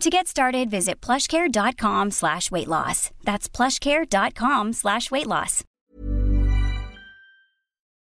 To get started, visit plushcare.com slash weight loss. That's plushcare.com slash weight loss.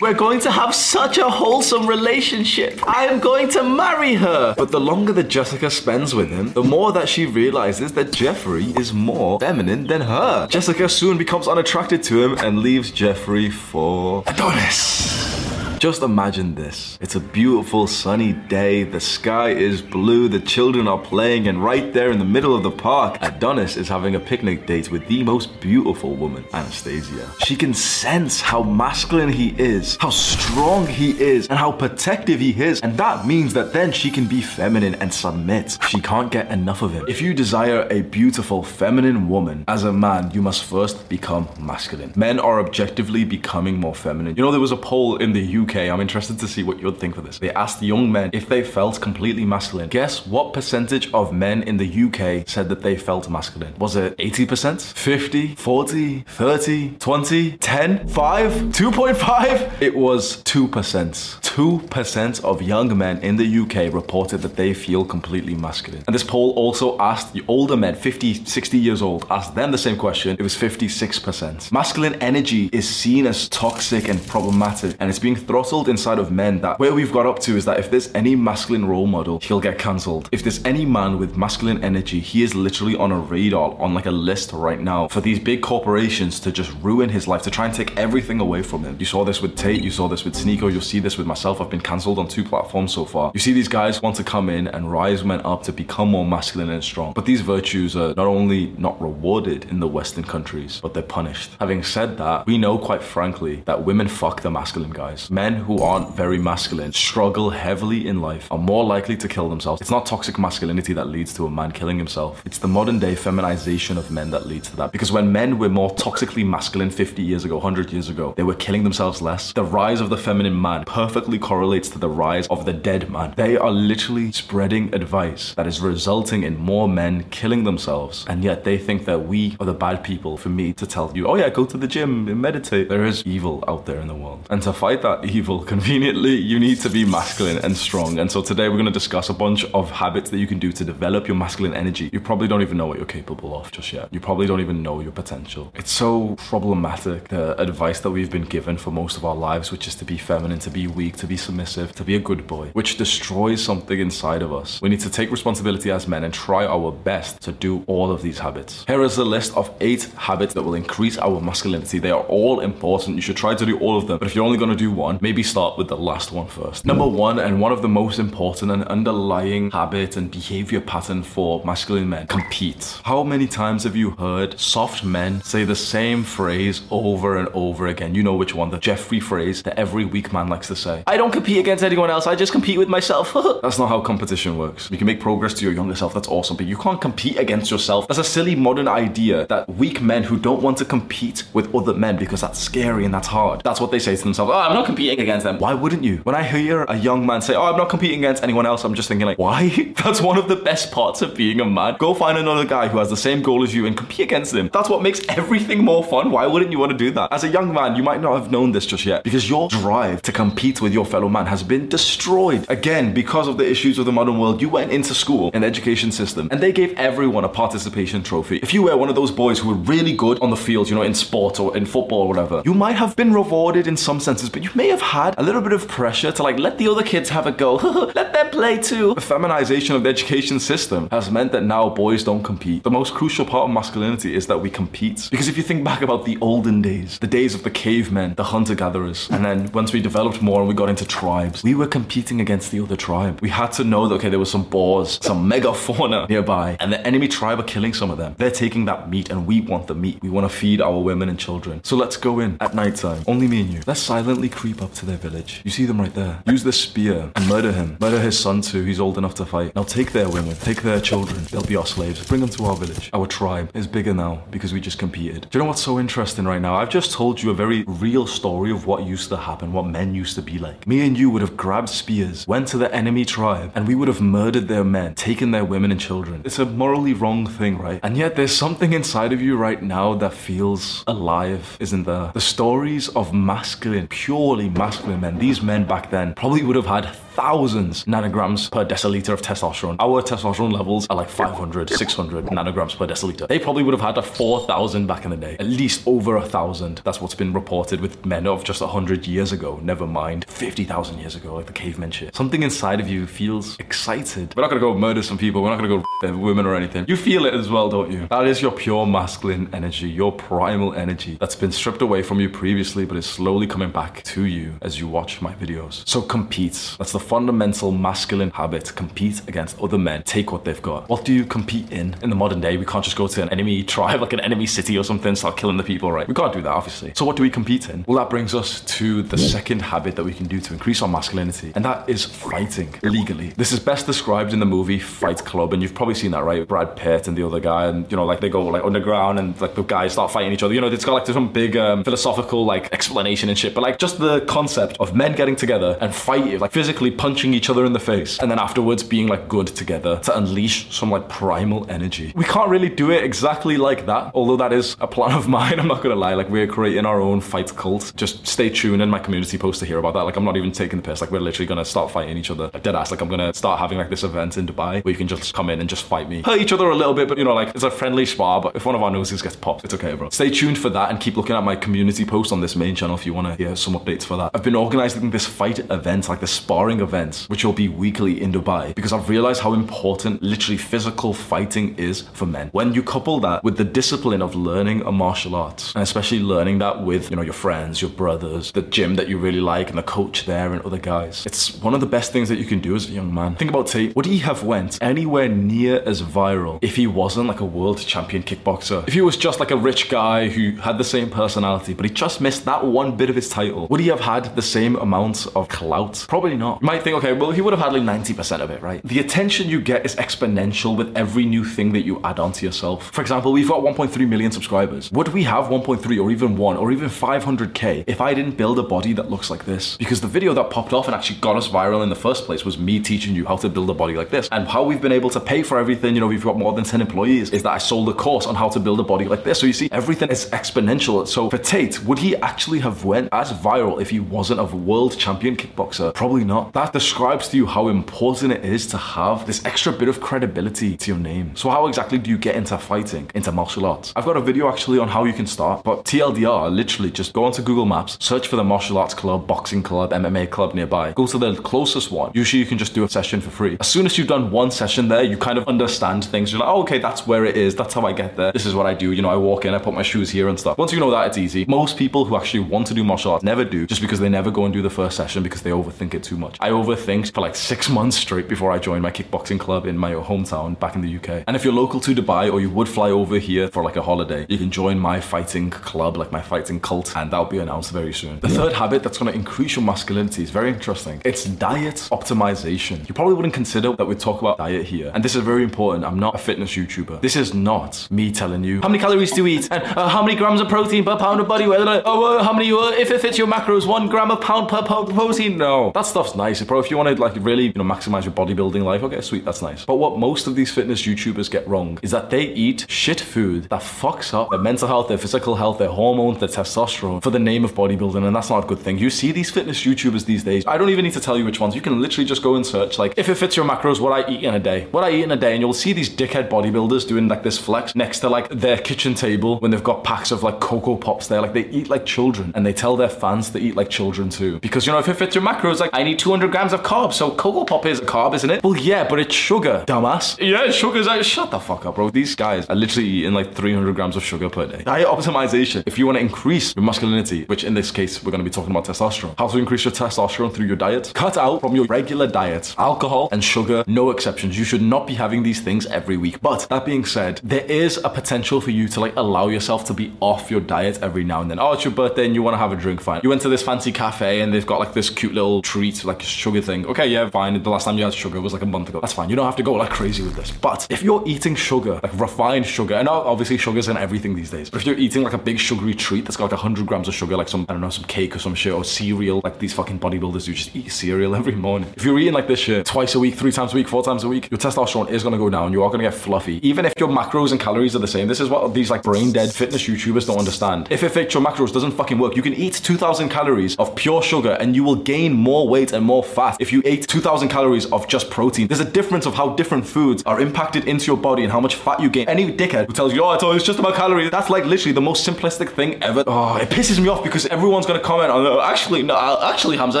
We're going to have such a wholesome relationship. I am going to marry her. But the longer that Jessica spends with him, the more that she realizes that Jeffrey is more feminine than her. Jessica soon becomes unattracted to him and leaves Jeffrey for Adonis. Just imagine this. It's a beautiful sunny day, the sky is blue, the children are playing, and right there in the middle of the park, Adonis is having a picnic date with the most beautiful woman, Anastasia. She can sense how masculine he is, how strong he is, and how protective he is, and that means that then she can be feminine and submit. She can't get enough of him. If you desire a beautiful feminine woman, as a man, you must first become masculine. Men are objectively becoming more feminine. You know, there was a poll in the UK. I'm interested to see what you'd think of this. They asked young men if they felt completely masculine. Guess what percentage of men in the UK said that they felt masculine? Was it 80%? 50? 40? 30? 20? 10? 5? 2.5? It was 2%. 2% of young men in the UK reported that they feel completely masculine. And this poll also asked the older men, 50, 60 years old, asked them the same question. It was 56%. Masculine energy is seen as toxic and problematic, and it's being throttled inside of men that where we've got up to is that if there's any masculine role model, he'll get cancelled. If there's any man with masculine energy, he is literally on a radar, on like a list right now for these big corporations to just ruin his life, to try and take everything away from him. You saw this with Tate, you saw this with Sneako, you'll see this with myself. I've been cancelled on two platforms so far. You see these guys want to come in and rise men up to become more masculine and strong. But these virtues are not only not rewarded in the Western countries, but they're punished. Having said that, we know quite frankly that women fuck the masculine guys. Men who aren't very masculine struggle heavily in life, are more likely to kill themselves. It's not toxic masculinity that leads to a man killing himself. It's the modern day feminization of men that leads to that. Because when men were more toxically masculine 50 years ago, 100 years ago, they were killing themselves less. The rise of the feminine man perfectly correlates to the rise of the dead man. They are literally spreading advice that is resulting in more men killing themselves. And yet they think that we are the bad people for me to tell you, oh yeah, go to the gym and meditate. There is evil out there in the world. And to fight that evil, conveniently, you need to be masculine and strong. And so today we're going to discuss a bunch of habits that you can do to develop your masculine energy. You probably don't even know what you're capable of just yet. You probably don't even know your potential. It's so problematic, the advice that we've been given for most of our lives, which is to be feminine, to be weak, to be submissive, to be a good boy, which destroys something inside of us. We need to take responsibility as men and try our best to do all of these habits. Here is a list of eight habits that will increase our masculinity. They are all important. You should try to do all of them. But if you're only going to do one, maybe start with the last one first. Number one, and one of the most important and underlying habit and behavior pattern for masculine men compete. How many times have you heard soft men say the same phrase over and over again? You know which one, the Jeffrey phrase that every weak man likes to say. I don't compete against anyone else, I just compete with myself. That's not how competition works. You can make progress to your younger self, that's awesome, but you can't compete against yourself. That's a silly modern idea that weak men who don't want to compete with other men because that's scary and that's hard. That's what they say to themselves. Oh, I'm not competing competing against them. Why wouldn't you? When I hear a young man say, Oh, I'm not competing against anyone else, I'm just thinking, like, why? That's one of the best parts of being a man. Go find another guy who has the same goal as you and compete against them. That's what makes everything more fun. Why wouldn't you want to do that? As a young man, you might not have known this just yet because your drive to compete with your fellow man has been destroyed. Again, because of the issues of the modern world, you went into school and education system and they gave everyone a participation trophy. If you were one of those boys who were really good on the field, you know, in sport or in football or whatever, you might have been rewarded in some senses, but you may have had a little bit of pressure to like let the other kids have a go. let them play too. The feminization of the education system has meant that now boys don't compete. The most crucial part of masculinity is that we compete. Because if you think back about the olden days, the days of the cavemen, the hunter gatherers, and then once we developed more and we got into tribes, we were competing against the other tribe. We had to know that, okay, there was some boars, some megafauna nearby, and the enemy tribe are killing some of them. They're taking that meat and we want the meat. We want to feed our women and children. So let's go in at nighttime, only me and you. Let's silently creep up to their village. You see them right there. Use the spear and murder him. Murder his son too. He's old enough to fight. Now take their women, take their children. They'll be our slaves. Bring them to our village. Our tribe is bigger now because we just competed. Do you know what's so interesting right now? I've just told you a very real story of what used to happen, what men used to be like. Me and you would have grabbed spears, went to the enemy tribe, and we would have murdered their men, taken their women and children. It's a morally wrong thing, right? And yet there's something inside of you right now that feels alive, isn't there? The stories of masculine, purely masculine men, these men back then probably would have had thousands nanograms per deciliter of testosterone. Our testosterone levels are like 500, 600 nanograms per deciliter. They probably would have had a 4,000 back in the day, at least over a thousand. That's what's been reported with men of just 100 years ago, never mind 50,000 years ago, like the cavemen shit. Something inside of you feels excited. We're not gonna go murder some people, we're not gonna go their women or anything. You feel it as well, don't you? That is your pure masculine energy, your primal energy that's been stripped away from you previously, but is slowly coming back to you as you watch my videos. So compete. That's the fundamental masculine habit compete against other men, take what they've got. What do you compete in? In the modern day, we can't just go to an enemy tribe, like an enemy city or something, start killing the people, right? We can't do that, obviously. So what do we compete in? Well, that brings us to the second habit that we can do to increase our masculinity, and that is fighting legally. This is best described in the movie Fight Club, and you've probably seen that, right? Brad Pitt and the other guy, and you know, like they go like underground and like the guys start fighting each other. You know, it's got like some big um, philosophical like explanation and shit, but like just the concept of men getting together and fighting, like physically punching each other in the face, and then afterwards being like good together to unleash some like primal energy. We can't really do it exactly like that, although that is a plan of mine. I'm not gonna lie, like we're creating our own fight cult. Just stay tuned in my community post to hear about that. Like I'm not even taking the piss. Like we're literally gonna start fighting each other. Like dead ass. Like I'm gonna start having like this event in Dubai where you can just come in and just fight me, hurt each other a little bit, but you know, like it's a friendly spar. But if one of our noses gets popped, it's okay, bro. Stay tuned for that and keep looking at my community post on this main channel if you want to hear some updates for that. I've been organizing this fight event, like this sparring event, which will be weekly in Dubai, because I've realized how important literally physical fighting is for men. When you couple that with the discipline of learning a martial arts, and especially learning that with, you know, your friends, your brothers, the gym that you really like, and the coach there and other guys, it's one of the best things that you can do as a young man. Think about Tate. Would he have went anywhere near as viral if he wasn't like a world champion kickboxer? If he was just like a rich guy who had the same personality, but he just missed that one bit of his title, would he have had the same amount of clout? Probably not. Might think, okay, well, he would have had like 90% of it, right? The attention you get is exponential with every new thing that you add onto yourself. For example, we've got 1.3 million subscribers. Would we have 1.3 or even 1 or even 500k if I didn't build a body that looks like this? Because the video that popped off and actually got us viral in the first place was me teaching you how to build a body like this. And how we've been able to pay for everything, you know, we've got more than 10 employees, is that I sold a course on how to build a body like this. So you see, everything is exponential. So for Tate, would he actually have went as viral if he wasn't a world champion kickboxer? Probably not. That describes to you how important it is to have this extra bit of credibility to your name. So how exactly do you get into fighting, into martial arts? I've got a video actually on how you can start, but TLDR, literally just go onto Google Maps, search for the martial arts club, boxing club, MMA club nearby, go to the closest one. Usually you can just do a session for free. As soon as you've done one session there, you kind of understand things. You're like, oh, okay, that's where it is. That's how I get there. This is what I do. You know, I walk in, I put my shoes here and stuff. Once you know that, it's easy. Most people who actually want to do martial arts never do just because they never go and do the first session because they overthink it too much. I overthink for like six months straight before I joined my kickboxing club in my hometown back in the UK. And if you're local to Dubai or you would fly over here for like a holiday, you can join my fighting club, like my fighting cult, and that'll be announced very soon. The third habit that's going to increase your masculinity is very interesting. It's diet optimization. You probably wouldn't consider that we talk about diet here. And this is very important. I'm not a fitness YouTuber. This is not me telling you how many calories you eat and uh, how many grams of protein per pound of body weight. Oh, uh, how many, uh, if it fits your macros, one gram of pound per pound of protein. No, that stuff's nice, bro. If you want to like really, you know, maximize your bodybuilding life, okay, sweet, that's nice. But what most of these fitness YouTubers get wrong is that they eat shit food that fucks up their mental health, their physical health, their hormones, their testosterone for the name of bodybuilding, and that's not a good thing. You see these fitness YouTubers these days. I don't even need to tell you which ones. You can literally just go and search like if it fits your macros, what I eat in a day, what I eat in a day, and you'll see these dickhead bodybuilders doing like this flex next to like their kitchen table when they've got packs of like Coco Pops there. Like they eat like children, and they tell their fans to eat like children too. Because you know if it fits your macros, like I need 200 grams of carbs, so Coco Pop is a carb, isn't it? Well, yeah, but it's sugar, dumbass. Yeah, sugar's like shut the fuck up, bro. These guys are literally eating like 300 grams of sugar per day. Diet optimization. If you want to increase your masculinity, which in this case we're going to be talking about testosterone, how to increase your testosterone through your diet. Cut out from your regular diet alcohol and sugar, no exceptions. You should not be having these things every week. But that being said, there is a potential for you to like allow yourself to be off your diet every now and then. Oh, it's your birthday and you want to have a drink, fine. You went to this fancy cafe and they've got like this cute little treat, like a sugar thing. Okay, yeah, fine. The last time you had sugar was like a month ago. That's fine. You don't have to go like crazy with this. But if you're eating sugar, like refined sugar, and obviously sugar's in everything these days, but if you're eating like a big sugary treat that's got like 100 grams of sugar, like some, I don't know, some cake or some shit, or cereal, like these fucking bodybuilders who just eat cereal every morning. If you're eating like this shit twice a week, three times a week, four times a week, your testosterone is gonna go down. You are gonna get fluffy. Even if your macros and calories are the same, this is what these like brain dead fitness YouTubers don't understand. If it fits your macros doesn't fucking work, you can eat 2,000 calories of pure sugar and you will gain more weight and more fat if you ate 2,000 calories of just protein. There's a difference of how different foods are impacted into your body and how much fat you gain. Any dickhead who tells you, oh, it's always just about calories, that's like literally the most simplistic thing ever. Oh, it pisses me off because everyone's gonna comment on, oh, actually, no, actually, Hamza,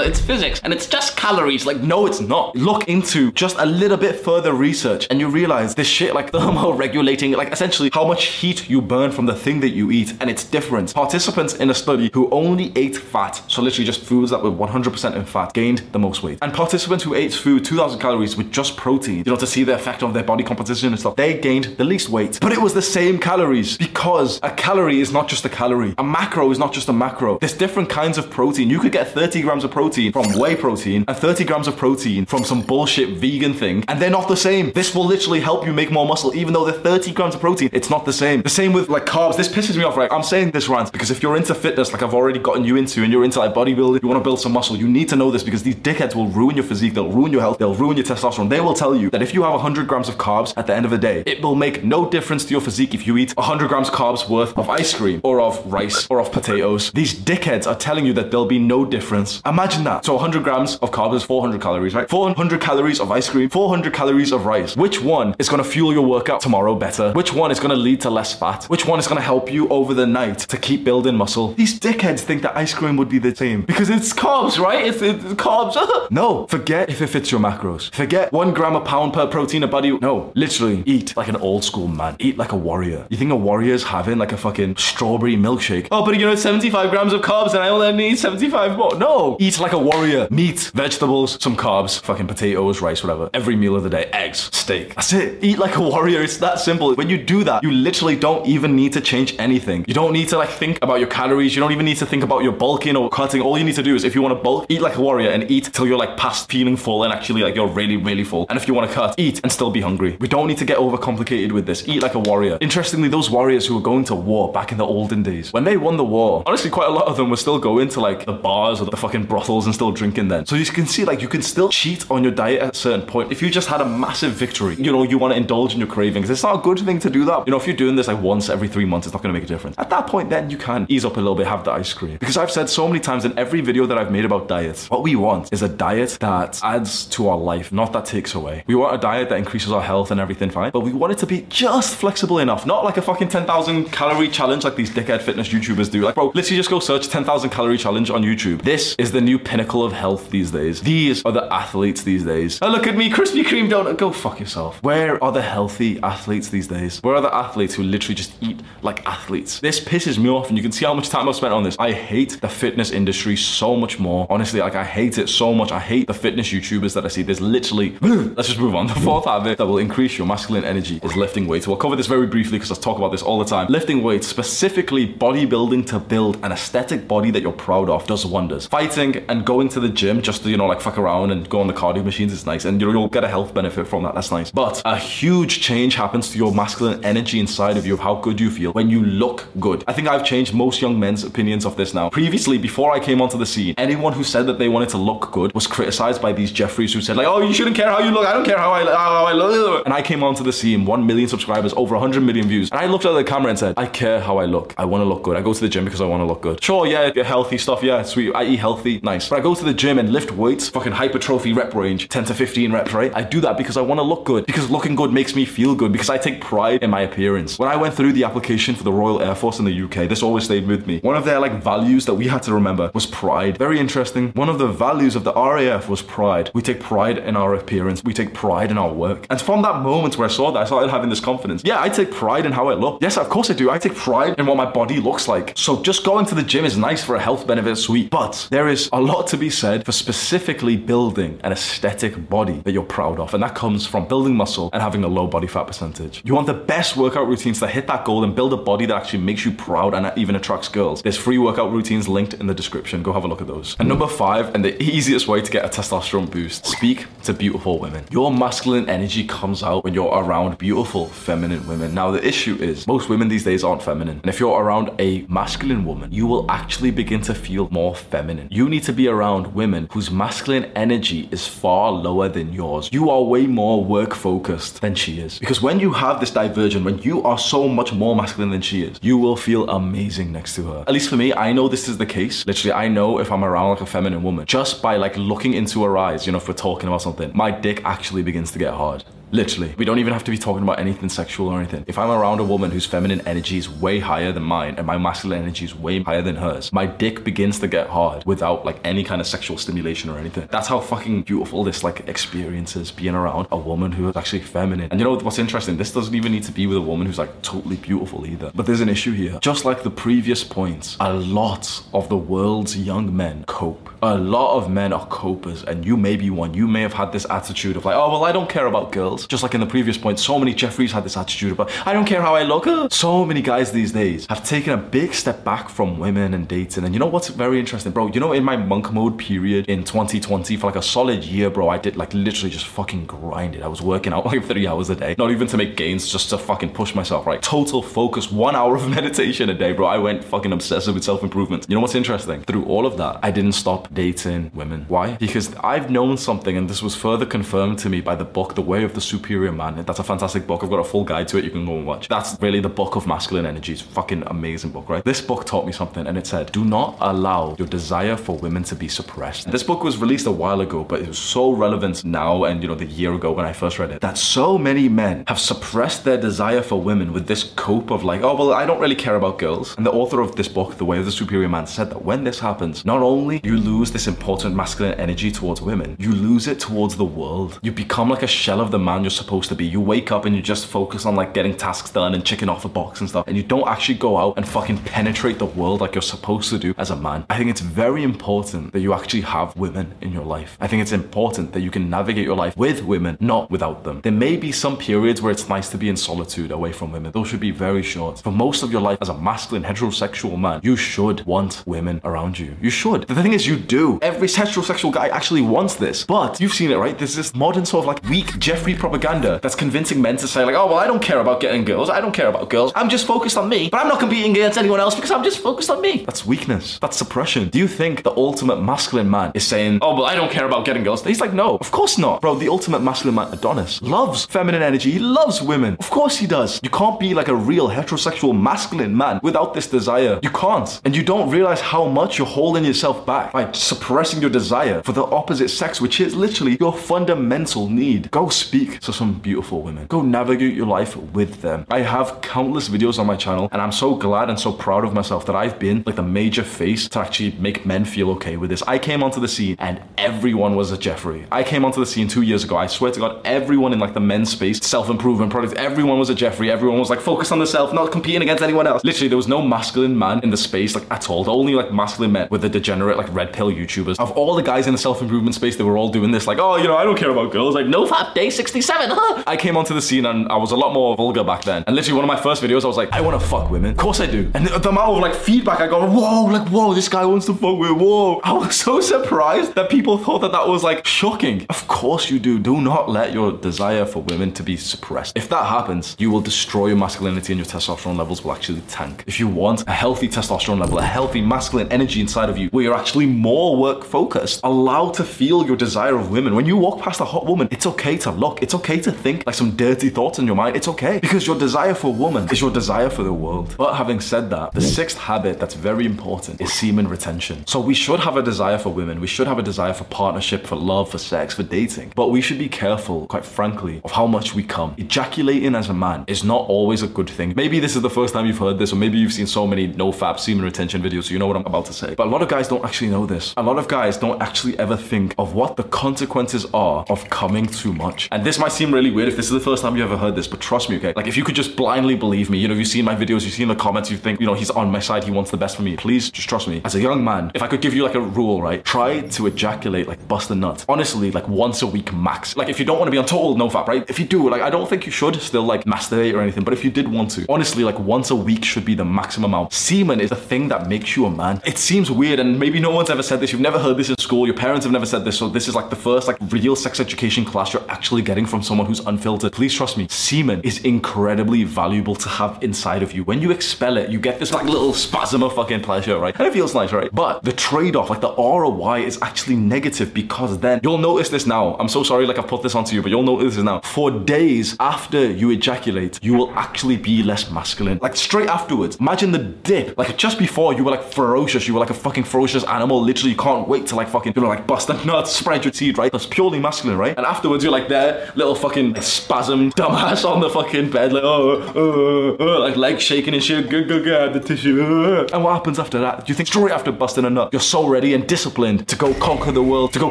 it's physics and it's just calories. Like, no, it's not. Look into just a little bit further research and you realize this shit, like thermal regulating, like essentially how much heat you burn from the thing that you eat, and it's different. Participants in a study who only ate fat, so literally just foods that were 100% in fat, gained the most weight. And participants who ate food 2,000 calories with just protein, you know, to see the effect of their body composition and stuff, they gained the least weight. But it was the same calories because a calorie is not just a calorie. A macro is not just a macro. There's different kinds of protein. You could get 30 grams of protein from whey protein and 30 grams of protein from some bullshit vegan thing, and they're not the same. This will literally help you make more muscle, even though they're 30 grams of protein. It's not the same. The same with like carbs. This pisses me off, right? I'm saying this rant because if you're into fitness, like I've already gotten you into, and you're into like bodybuilding, you want to build some muscle, you need to know this because these dickheads will ruin your physique, they'll ruin your health, they'll ruin your testosterone. They will tell you that if you have 100 grams of carbs at the end of the day, it will make no difference to your physique if you eat 100 grams carbs worth of ice cream or of rice or of potatoes. These dickheads are telling you that there'll be no difference. Imagine that. So 100 grams of carbs is 400 calories, right? 400 calories of ice cream, 400 calories of rice. Which one is going to fuel your workout tomorrow better? Which one is going to lead to less fat? Which one is going to help you over the night to keep building muscle? These dickheads think that ice cream would be the same because it's carbs, right? It's, it's carbs. no, forget if it fits your macros. Forget one gram a pound per protein a body. No, literally eat like an old school man. Eat like a warrior. You think a warrior's having like a fucking strawberry milkshake? Oh, but you know, 75 grams of carbs and I only need 75 more. No, eat like a warrior. Meat, vegetables, some carbs, fucking potatoes, rice, whatever. Every meal of the day. Eggs, steak. That's it. Eat like a warrior. It's that simple. When you do that, you literally don't even need to change anything. You don't need to like think about your calories. You don't even need to think about your bulking or cutting. All you need to do is if you want to bulk, eat like a warrior and eat till you're like past feeling full and actually like you're really, really full. And if you want to cut, eat and still be hungry. We don't need to get overcomplicated with this. Eat like a warrior. Interestingly, those warriors who were going to war back in the olden days, when they won the war, honestly, quite a lot of them were still going to like the bars or the fucking brothels and still drinking then. So you can see like you can still cheat on your diet at a certain point. If you just had a massive victory, you know, you want to indulge in your cravings. It's not a good thing to do that. You know, if you're doing this like once every three months, it's not going to make a difference. At that point, then you can ease up a little bit, have the ice cream. Because I've said so many times in every video that I've made about diets, what we want is a diet that adds to our life, not that takes away. We want a diet that increases our health and everything fine, but we want it to be just flexible enough, not like a fucking 10,000 calorie challenge like these dickhead fitness YouTubers do. Like, bro, literally just go search 10,000 calorie challenge on YouTube. This is the new pinnacle of health these days. These are the athletes these days. Look at me, Krispy Kreme donut. Go fuck yourself. Where are the healthy athletes these days? Where are the athletes who literally just eat like athletes? This pisses me off, and you can see how much time I've spent on this. I hate the fitness industry so much more. Honestly, like I hate it so much. I hate the fitness YouTubers that I see. There's literally, let's just move on. The fourth habit that will increase your masculine energy is lifting weights. We'll cover this very briefly because I talk about this all the time. Lifting weights, specifically bodybuilding to build an aesthetic body that you're proud of, does wonders. Fighting and going to the gym just to, you know, like fuck around and go on the cardio machines is nice. And you'll get a health benefit from that. That's nice. But a huge change happens to your masculine energy inside of you of how good you feel when you look good. I think I've changed most young men's opinions of this now. Previously, before I came onto the scene, anyone who said that they wanted to look good was criticized by these Jeffreys who said like, "Oh, you shouldn't care how you look. I don't care how I how I look." And I came onto the scene, one million subscribers, over 100 million views, and I looked at the camera and said, "I care how I look. I want to look good. I go to the gym because I want to look good. Sure, yeah, get healthy stuff. Yeah, sweet. I eat healthy, nice. But I go to the gym and lift weights, fucking hypertrophy rep range, 10 to 15 reps, right? I do that because I want to look good. Because looking good makes me feel good. Because I take pride in my appearance. When I went through the application for the Royal Air Force in the UK, this always stayed with me. One of their like values that we had to remember was pride. Very interesting. One of the values of the RAF was pride. We take pride in our appearance. We take pride in our work. And from that moment where I saw that, I started having this confidence. Yeah, I take pride in how I look. Yes, of course I do. I take pride in what my body looks like. So just going to the gym is nice for a health benefit, sweet. But there is a lot to be said for specifically building an aesthetic body that you're proud of. And that comes from building muscle and having a low body fat percentage. You want the best workout routines to hit that goal and build a body that actually makes you proud and even attracts girls. There's free workout routines linked in the description. Go have a look at those. And number five, and the way to get a testosterone boost, speak to beautiful women. Your masculine energy comes out when you're around beautiful feminine women. Now, the issue is most women these days aren't feminine. And if you're around a masculine woman, you will actually begin to feel more feminine. You need to be around women whose masculine energy is far lower than yours. You are way more work focused than she is. Because when you have this diversion, when you are so much more masculine than she is, you will feel amazing next to her. At least for me, I know this is the case. Literally, I know if I'm around like a feminine woman, just by like looking into her eyes, you know, if we're talking about something, my dick actually begins to get hard. Literally. We don't even have to be talking about anything sexual or anything. If I'm around a woman whose feminine energy is way higher than mine and my masculine energy is way higher than hers, my dick begins to get hard without like any kind of sexual stimulation or anything. That's how fucking beautiful this like experience is being around a woman who is actually feminine. And you know what's interesting? This doesn't even need to be with a woman who's like totally beautiful either. But there's an issue here. Just like the previous points, a lot of the world's young men cope. A lot of men are copers, and you may be one. You may have had this attitude of like, oh well, I don't care about girls. Just like in the previous point, so many Jeffreys had this attitude about I don't care how I look. So many guys these days have taken a big step back from women and dating. And you know what's very interesting, bro? You know, in my monk mode period in 2020 for like a solid year, bro, I did like literally just fucking grinded. I was working out like three hours a day, not even to make gains, just to fucking push myself, right? Total focus, one hour of meditation a day, bro. I went fucking obsessive with self improvement. You know what's interesting? Through all of that, I didn't stop dating women. Why? Because I've known something, and this was further confirmed to me by the book, The Way of the Superior Man. That's a fantastic book. I've got a full guide to it. You can go and watch. That's really the book of masculine energy. It's fucking amazing book, right? This book taught me something, and it said, "Do not allow your desire for women to be suppressed." This book was released a while ago, but it was so relevant now, and you know, the year ago when I first read it, that so many men have suppressed their desire for women with this cope of like, "Oh well, I don't really care about girls." And the author of this book, The Way of the Superior Man, said that when this happens, not only you lose this important masculine energy towards women, you lose it towards the world. You become like a shell of the man you're supposed to be. You wake up and you just focus on like getting tasks done and checking off a box and stuff, and you don't actually go out and fucking penetrate the world like you're supposed to do as a man. I think it's very important that you actually have women in your life. I think it's important that you can navigate your life with women, not without them. There may be some periods where it's nice to be in solitude away from women. Those should be very short. For most of your life as a masculine heterosexual man, you should want women around you. You should. The thing is, you do. Every heterosexual guy actually wants this. But you've seen it, right? There's this modern sort of like weak Jeffrey propaganda that's convincing men to say, like, oh, well, I don't care about getting girls. I don't care about girls. I'm just focused on me. But I'm not competing against anyone else because I'm just focused on me. That's weakness. That's suppression. Do you think the ultimate masculine man is saying, oh, well, I don't care about getting girls? He's like, no, of course not. Bro, the ultimate masculine man, Adonis, loves feminine energy. He loves women. Of course he does. You can't be like a real heterosexual masculine man without this desire. You can't. And you don't realize how much you're holding yourself back by suppressing your desire for the opposite sex, which is literally your fundamental need. Go speak to some beautiful women. Go navigate your life with them. I have countless videos on my channel, and I'm so glad and so proud of myself that I've been like the major face to actually make men feel okay with this. I came onto the scene and everyone was a Jeffrey. I came onto the scene two years ago. I swear to God, everyone in like the men's space, self-improvement products, everyone was a Jeffrey. Everyone was like focused on themselves, not competing against anyone else. Literally, there was no masculine man in the space like at all. The only like masculine men were the degenerate like red pill YouTubers. Of all the guys in the self-improvement space, they were all doing this like, oh, you know, I don't care about girls. Like, no fap day 67. Huh? I came onto the scene and I was a lot more vulgar back then. And literally, one of my first videos, I was like, I want to fuck women. Of course I do. And the, the amount of like feedback I got, whoa, like, whoa, this guy wants to fuck with, whoa. I was so surprised that people thought that that was like shocking. Of course you do. Do not let your desire for women to be suppressed. If that happens, you will destroy your masculinity and your testosterone levels will actually tank. If you want a healthy testosterone level, a healthy masculine energy inside of you, where you're actually more work focused, allow to feel your desire of women. When you walk past a hot woman, it's okay to look. It's okay to think like some dirty thoughts in your mind. It's okay because your desire for woman is your desire for the world. But having said that, the sixth habit that's very important is semen retention. So we should have a desire for women. We should have a desire for partnership, for love, for sex, for dating. But we should be careful, quite frankly, of how much we come. Ejaculating as a man is not always a good thing. Maybe this is the first time you've heard this, or maybe you've seen so many no fap semen retention videos, so you know what I'm about to say. But a lot of guys don't actually know this. A lot of guys don't actually ever think of what the consequences are of coming too much. And this might seem really weird if this is the first time you ever heard this, but trust me, okay? Like if you could just blindly believe me, you know, you've seen my videos, you've seen the comments, you think, you know, he's on my side, he wants the best for me. Please just trust me. As a young man, if I could give you like a rule, right? Try to ejaculate, like bust a nut. Honestly, like once a week max. Like if you don't want to be on total no fap, right? If you do, like I don't think you should still like masturbate or anything, but if you did want to, honestly, like once a week should be the maximum amount. Semen is the thing that makes you a man. It seems weird, and maybe no one's ever said this. You've never heard this in school. Your parents have never said this, so this is like the first like real sex education class you're actually getting from someone who's unfiltered. Please trust me, semen is incredibly valuable to have inside of you. When you expel it, you get this like little spasm of fucking pleasure, right? And it feels nice, right? But the trade-off, like the ROI, is actually negative because then you'll notice this now. I'm so sorry, like I've put this onto you, but you'll notice this now. For days after you ejaculate, you will actually be less masculine. Like straight afterwards. Imagine the dip. Like just before you were like ferocious, you were like a fucking ferocious animal. Literally, you can't wait to like fucking, you know, like bust a nut, spread your seed, right? That's purely masculine, right? And afterwards, you're like there, little fucking spasm, dumbass on the fucking bed, like oh, oh, oh, like legs shaking and shit. Go, go, go, the tissue. uh. And what happens after that? Do you think straight after busting a nut, you're so ready and disciplined to go conquer the world, to go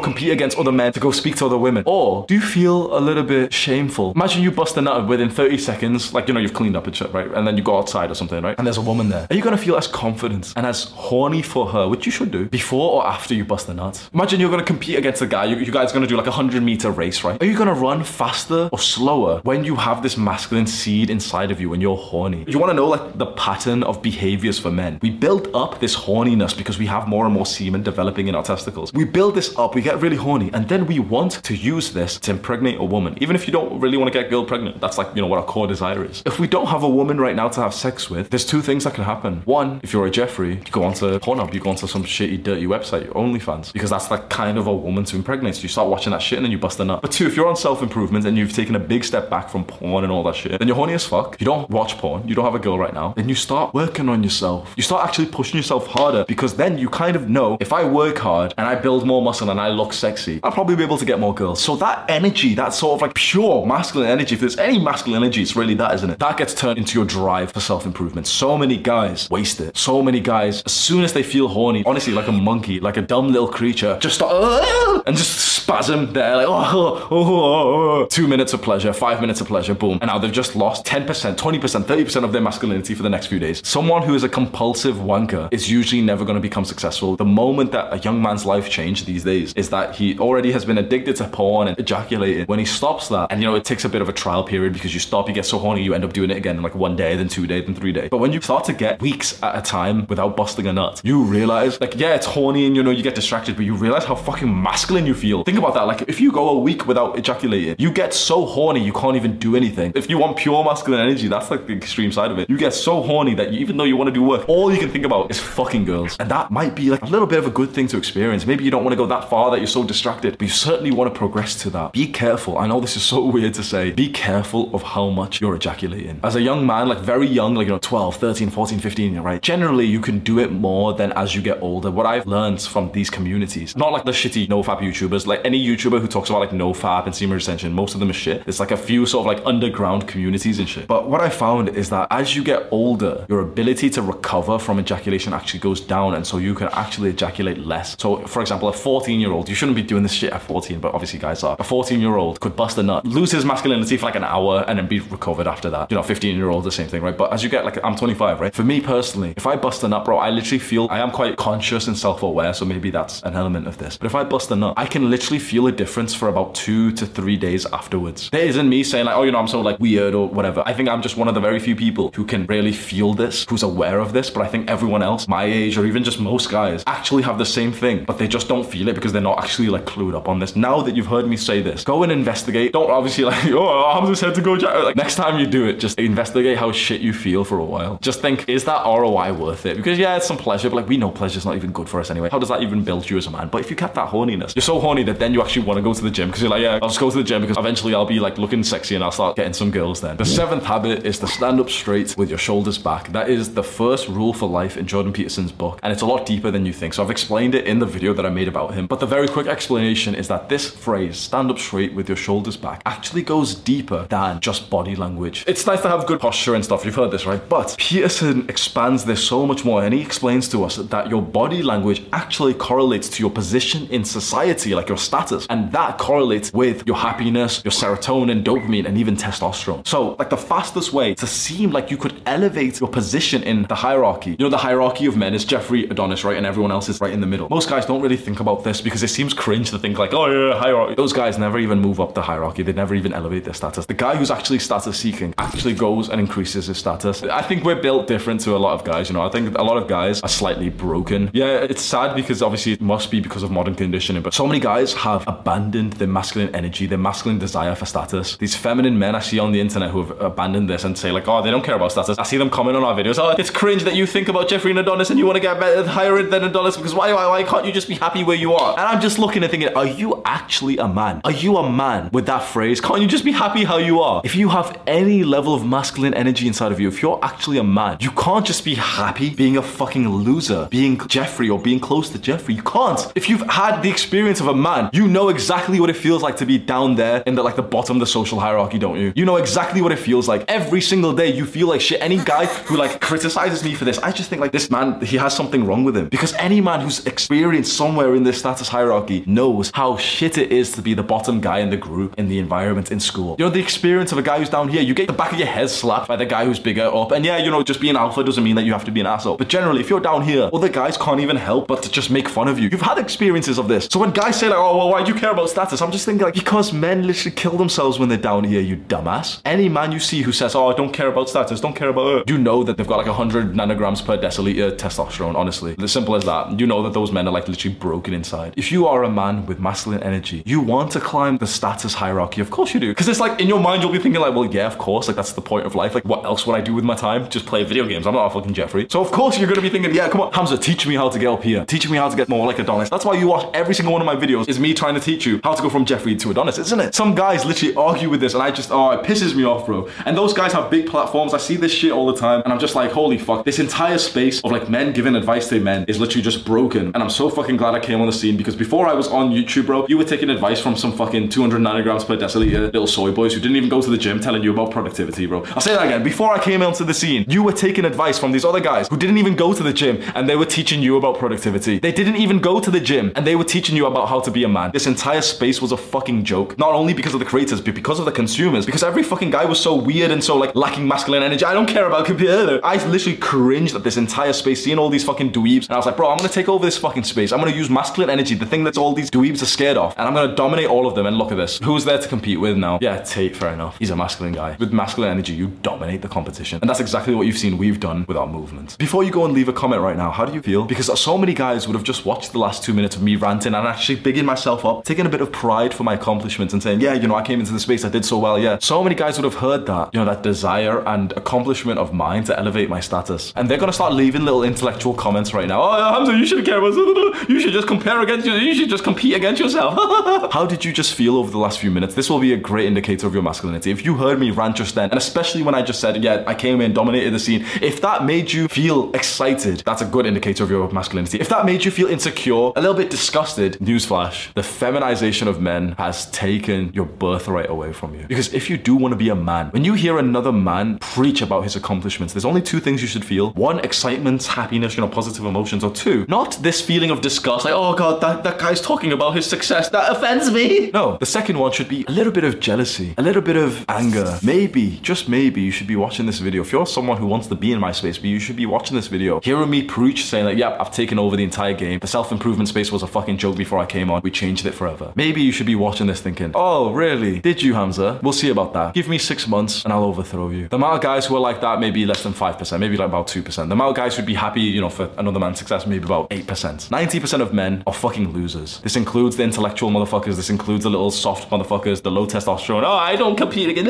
compete against other men, to go speak to other women? Or do you feel a little bit shameful? Imagine you bust a nut within 30 seconds, like you know you've cleaned up and shit, right? And then you go outside or something, right? And there's a woman there. Are you gonna feel as confident and as horny for her, which you should do, before or after you bust a nut? Imagine you're gonna compete against a guy. You, you guys gonna do like a hundred meter race, right? Are you gonna run faster or slower when you have this masculine seed inside of you and you're horny? You wanna know like the pattern of behaviors for men? We build up this horniness because we have more and more semen developing in our testicles. We build this up, we get really horny, and then we want to use this to impregnate a woman. Even if you don't really want to get a girl pregnant, that's like, you know, what our core desire is. If we don't have a woman right now to have sex with, there's two things that can happen. One, if you're a Jeffrey, you go onto Pornhub, you go onto some shitty, dirty website, your OnlyFans, because that's like kind of a woman to impregnate. So you start watching that shit and then you bust a nut. But two, if you're on self improvement and you've taken a big step back from porn and all that shit, then you're horny as fuck. You don't watch porn, you don't have a girl right now, then you start working on yourself. You start actually pushing yourself harder because then you kind of know if I work hard and I build more muscle and I look sexy, I'll probably be able to get more girls. So that energy, that sort of like pure masculine energy, if there's any masculine energy, it's really that, isn't it? That gets turned into your drive for self improvement. So many guys waste it. So many guys, as soon as they feel horny, honestly, like a monkey, like a dumb little creature, just start and just spasm there, like, oh, oh, oh, oh. two minutes of pleasure, five minutes of pleasure, boom. And now they've just lost 10%, 20%, 30% of their masculinity for the next few days. Someone who is a compulsive wanker is usually never going to become successful. The moment that a young man's life changed these days is that he already has been addicted to porn and ejaculating. When he stops that, and you know, it takes a bit of a trial period because you stop, you get so horny, you end up doing it again in like one day, then two days, then three days. But when you start to get weeks at a time without busting a nut, you realize, like, yeah, it's horny and you know, you get distracted, but you realize how fucking masculine you feel. Think about that. Like, if you go a week without ejaculating, you get so horny you can't even do anything. If you want pure masculine energy, that's like the extreme side of it. You get so horny that you, even though you want to do work, all you can think about is fucking girls. And that might be like a little bit of a good thing to experience. Maybe you don't want to go that far that you're so distracted, but you certainly want to progress to that. Be careful. I know this is so weird to say. Be careful of how much you're ejaculating. As a young man, like very young, like, you know, 12, 13, 14, 15, right? Generally, you can do it more than as you get older. What I've learned from these communities, not like the shitty no fap YouTubers, like any YouTuber who talks about like no fap and semen retention, most of them are shit. It's like a few sort of like underground communities and shit. But what I found is that as you get older, your ability to recover from ejaculation actually goes down, and so you can actually ejaculate less. So, for example, a 14 year old, you shouldn't be doing this shit at 14, but obviously guys are. A 14 year old could bust a nut, lose his masculinity for like an hour, and then be recovered after that. You know, 15 year old, the same thing, right? But as you get like, I'm 25, right? For me personally, if I bust a nut, bro, I literally feel I am quite conscious and self aware, so maybe that's an element of this. But if I bust a nut, I can literally feel a difference for about two to three days afterwards. There isn't me saying like, oh, you know, I'm so like weird or whatever. I think I'm just one of the very few people who can really feel this, who's aware of this. But I think everyone else, my age, or even just most guys, actually have the same thing, but they just don't feel it because they're not actually like clued up on this. Now that you've heard me say this, go and investigate. Don't obviously like, oh, I'm just had to go. Jack. Like next time you do it, just investigate how shit you feel for a while. Just think, is that ROI worth it? Because yeah, it's some pleasure, but like we know pleasure's not even good for us anyway. How does that even build you as a man? But if you kept that horniness, you're so horny that then you actually want to go to the gym because you're like, yeah, I'll just go to the gym because eventually I'll be like looking sexy and I'll start getting some girls then. The seventh habit is to stand up straight with your shoulders back. That is the first rule for life in Jordan Peterson's book, and it's a lot deeper than you think. So I've explained it in the video that I made about him. But the very quick explanation is that this phrase, stand up straight with your shoulders back, actually goes deeper than just body language. It's nice to have good posture and stuff. You've heard this, right? But Peterson expands this so much more, and he explains to us that your body language actually correlates to your position in society, like your status, and that correlates with your happiness, your serotonin, dopamine, and even testosterone. So, like the fastest way to seem like you could elevate your position in the hierarchy. You know, the hierarchy of men is Jeffrey, Adonis, right, and everyone else is right in the middle. Most guys don't really think about this because it seems cringe to think like, oh yeah, hierarchy. Those guys never even move up the hierarchy. They never even elevate their status. The guy who's actually status seeking actually goes and increases his status. I think we're built different to a lot of guys. You know, I think a lot of guys are slightly broken. Yeah, it's sad because obviously it must be because of modern conditioning, but so many guys have abandoned their masculine energy, their masculine desire for status. These feminine men I see on the internet who have abandoned this and say like, oh, they don't care about status. I see them comment on our videos. Oh, it's cringe that you think about Jeffrey and Adonis and you want to get better, higher than Adonis because why, why, why can't you just be happy where you are? And I'm just looking and thinking, are you actually a man? Are you a man with that phrase? Can't you just be happy how you are? If you have any level of masculine energy inside of you, if you're actually a man, you can't just be happy being a fucking loser, being Jeffrey or being close to Jeffrey. You can't. If you've had the experience of a man, you know exactly what it feels like to be down there in the like the bottom of the social hierarchy, don't you? You know exactly what it feels like. Every single day you feel like shit. Any guy who like criticizes me for this, I just think like this man, he has something wrong with him. Because any man who's experienced somewhere in this status hierarchy knows how shit it is to be the bottom guy in the group, in the environment, in school. You know, the experience of a guy who's down here, you get the back of your head slapped by the guy who's bigger up. And yeah, you know, just being alpha doesn't mean that you have to be an asshole. But generally, if you're down here, other guys can't even help but to just make fun of you. You've had experiences of this. So when guys say like, oh, well, why do you care about status? I'm just thinking like, because men literally kill themselves when they're down here, you dumbass. Any man you see who says, oh, I don't care about status, don't care about it, you know that they've got like 100 nanograms per deciliter testosterone, honestly. As simple as that. You know that those men are like literally broken inside. If you are a man with masculine energy, you want to climb the status hierarchy. Of course you do. Because it's like in your mind, you'll be thinking like, well, yeah, of course. Like that's the point of life. Like what else would I do with my time? Just play video games. I'm not a fucking Jeffrey. So of course you're going to be thinking, yeah, come on, Hamza, teach me how to get up here. Teach me how to get more like Adonis. That's why you watch every single one of my videos is me trying to teach you how to go from Jeffrey to Adonis, isn't it? Some guys literally argue with this and I just, oh, it pisses me off, bro. And those guys have big platforms. I see this shit all the time and I'm just like, holy fuck. This entire space of like men giving advice to men is literally just broken. And I'm so fucking glad I came on the scene because before I was on YouTube, bro, you were taking advice from some fucking 200 nanograms per deciliter little soy boys who didn't even go to the gym telling you about productivity, bro. I'll say that again. Before I came onto the scene, you were taking advice from these other guys who didn't even go to the gym and they were teaching you about productivity. They didn't even go to the gym and they were teaching you about how to be a man. This entire space was a fucking joke. Not only because of the creators, but because of the consumers. Because every fucking guy was so weird and so like lacking masculine energy. I don't care about computer. I literally cringed at this entire space, seeing all these fucking dweebs. And I was like, bro, I'm gonna take over this fucking space. I'm gonna use masculine energy, the thing that all these dweebs are scared of. And I'm gonna dominate all of them. And look at this. Who's there to compete with now? Yeah, Tate, fair enough. He's a masculine guy. With masculine energy, you dominate the competition. And that's exactly what you've seen we've done with our movement. Before you go and leave a comment right now, how do you feel? Because so many guys would have just watched the last two minutes of me ranting and actually bigging myself up, taking a bit of pride for my accomplishments and saying, yeah, you know, I came into the space, I did so well, yeah. So many guys would have heard that, you know, that desire and accomplishment of mine to elevate my status. And they're gonna start leaving little intellectual comments right now. Oh, Hamza, you should care You should just compare against you. You should just compete against yourself. How did you just feel over the last few minutes? This will be a great indicator of your masculinity. If you heard me rant just then, and especially when I just said, yeah, I came in, dominated the scene, if that made you feel excited, that's a good indicator of your masculinity. If that made you feel insecure, a little bit disgusted, newsflash, The feminization of men has taken your birthright away from you. Because if you do want to be a man, when you hear another man preach about his accomplishments, there's only two things you should feel. One, excitement, happiness, you know, positive emotions. Or two, not this feeling of disgust, like, oh god, that, that guy's talking about his success. That offends me. No, the second one should be a little bit of jealousy, a little bit of anger. Maybe, just maybe, you should be watching this video. If you're someone who wants to be in my space, but you should be watching this video, hearing me preach, saying like, yep, I've taken over the entire game. The self-improvement space was a fucking joke before I came on. We changed it forever. Maybe you should be watching this thinking, oh, really? Did you, Hamza? We'll see about that. Give me six months and I'll overthrow you. The amount of guys who are like that, maybe less than 5%, maybe like about 2%. The amount of guys who'd be happy, you know, for another man's success, maybe about 8%. 90% of men are fucking losers. This includes the intellectual motherfuckers, this includes the little soft motherfuckers, the low testosterone. Oh, I don't compete again.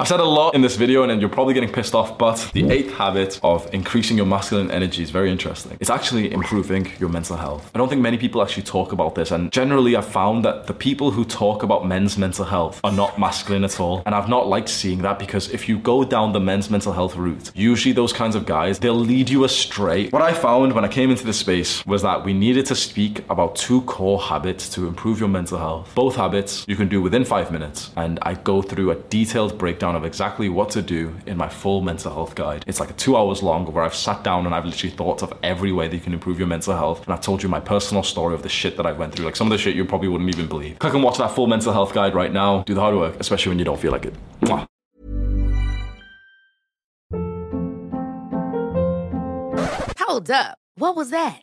I've said a lot in this video and you're probably getting pissed off, but the eighth habit of increasing your masculine energy is very interesting. It's actually improving your mental health. I don't think many people actually talk about this, and generally I've found that the people who talk about men's mental health are not masculine at all. And I've not liked seeing that because if you go down the men's mental health route, usually those kinds of guys, they'll lead you astray. What I found when I came into this space was that we needed to speak about two core habits to improve your mental health. Both habits you can do within five minutes, and I go through a detailed breakdown of exactly what to do in my full mental health guide. It's like two hours long where I've sat down and I've literally thought of every way that you can improve your mental health. And I've told you my personal story of the shit that I went through. Like some of the shit you probably wouldn't even believe. Click and watch that full mental health guide right now. Do the hard work, especially when you don't feel like it. Mwah. Hold up. What was that?